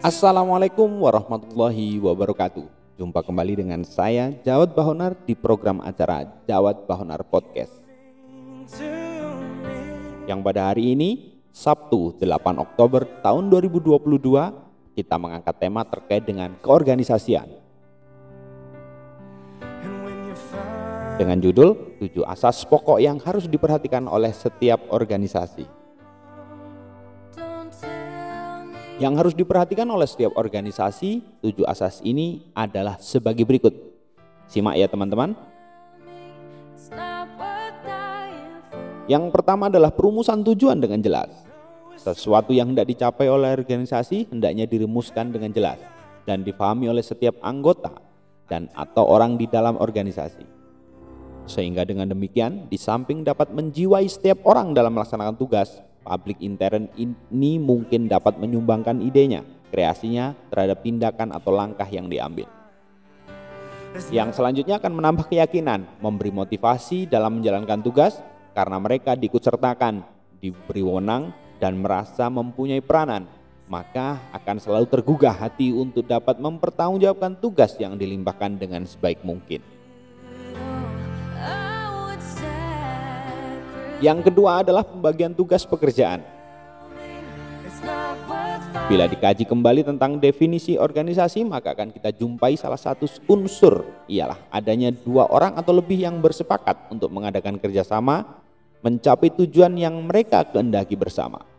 Assalamualaikum warahmatullahi wabarakatuh. Jumpa kembali dengan saya Jawad Bahonar di program acara Jawad Bahonar Podcast. Yang pada hari ini, Sabtu 8 Oktober tahun 2022, kita mengangkat tema terkait dengan keorganisasian. Dengan judul 7 asas pokok yang harus diperhatikan oleh setiap organisasi. Yang harus diperhatikan oleh setiap organisasi, tujuh asas ini adalah sebagai berikut. Simak ya teman-teman. Yang pertama adalah perumusan tujuan dengan jelas. Sesuatu yang hendak dicapai oleh organisasi hendaknya dirumuskan dengan jelas dan dipahami oleh setiap anggota dan atau orang di dalam organisasi. Sehingga dengan demikian, di samping dapat menjiwai setiap orang dalam melaksanakan tugas, public intern ini mungkin dapat menyumbangkan idenya, kreasinya terhadap tindakan atau langkah yang diambil. Yang selanjutnya akan menambah keyakinan, memberi motivasi dalam menjalankan tugas karena mereka diikutsertakan, diberi wewenang dan merasa mempunyai peranan, maka akan selalu tergugah hati untuk dapat mempertanggungjawabkan tugas yang dilimpahkan dengan sebaik mungkin. Yang kedua adalah pembagian tugas pekerjaan. Bila dikaji kembali tentang definisi organisasi, maka akan kita jumpai salah satu unsur ialah adanya dua orang atau lebih yang bersepakat untuk mengadakan kerjasama mencapai tujuan yang mereka kehendaki bersama.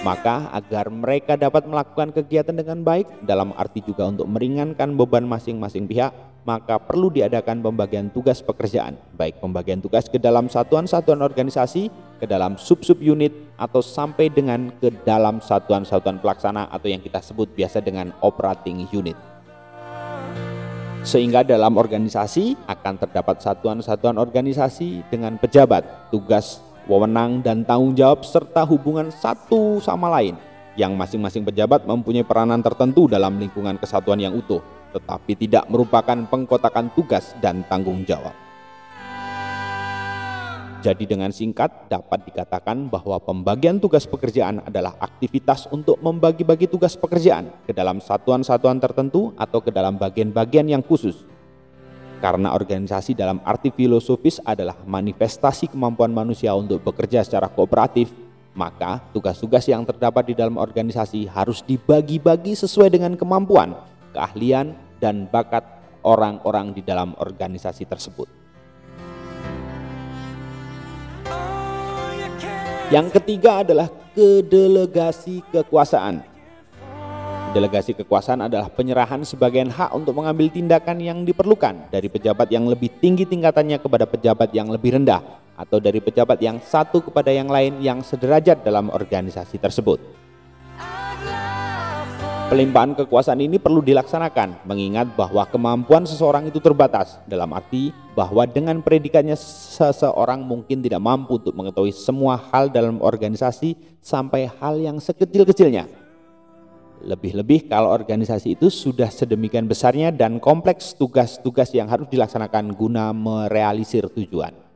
Maka agar mereka dapat melakukan kegiatan dengan baik dalam arti juga untuk meringankan beban masing-masing pihak, maka perlu diadakan pembagian tugas pekerjaan, baik pembagian tugas ke dalam satuan-satuan organisasi, ke dalam sub-sub unit, atau sampai dengan ke dalam satuan-satuan pelaksana atau yang kita sebut biasa dengan operating unit. Sehingga dalam organisasi akan terdapat satuan-satuan organisasi dengan pejabat, tugas, wewenang, dan tanggung jawab serta hubungan satu sama lain yang masing-masing pejabat mempunyai peranan tertentu dalam lingkungan kesatuan yang utuh tetapi tidak merupakan pengkotakan tugas dan tanggung jawab. Jadi dengan singkat dapat dikatakan bahwa pembagian tugas pekerjaan adalah aktivitas untuk membagi-bagi tugas pekerjaan ke dalam satuan-satuan tertentu atau ke dalam bagian-bagian yang khusus. Karena organisasi dalam arti filosofis adalah manifestasi kemampuan manusia untuk bekerja secara kooperatif, maka tugas-tugas yang terdapat di dalam organisasi harus dibagi-bagi sesuai dengan kemampuan keahlian, dan bakat orang-orang di dalam organisasi tersebut. Yang ketiga adalah kedelegasi kekuasaan. Delegasi kekuasaan adalah penyerahan sebagian hak untuk mengambil tindakan yang diperlukan dari pejabat yang lebih tinggi tingkatannya kepada pejabat yang lebih rendah atau dari pejabat yang satu kepada yang lain yang sederajat dalam organisasi tersebut. Pelimpahan kekuasaan ini perlu dilaksanakan, mengingat bahwa kemampuan seseorang itu terbatas, dalam arti bahwa dengan predikatnya seseorang mungkin tidak mampu untuk mengetahui semua hal dalam organisasi sampai hal yang sekecil-kecilnya. Lebih-lebih kalau organisasi itu sudah sedemikian besarnya dan kompleks tugas-tugas yang harus dilaksanakan guna merealisir tujuan.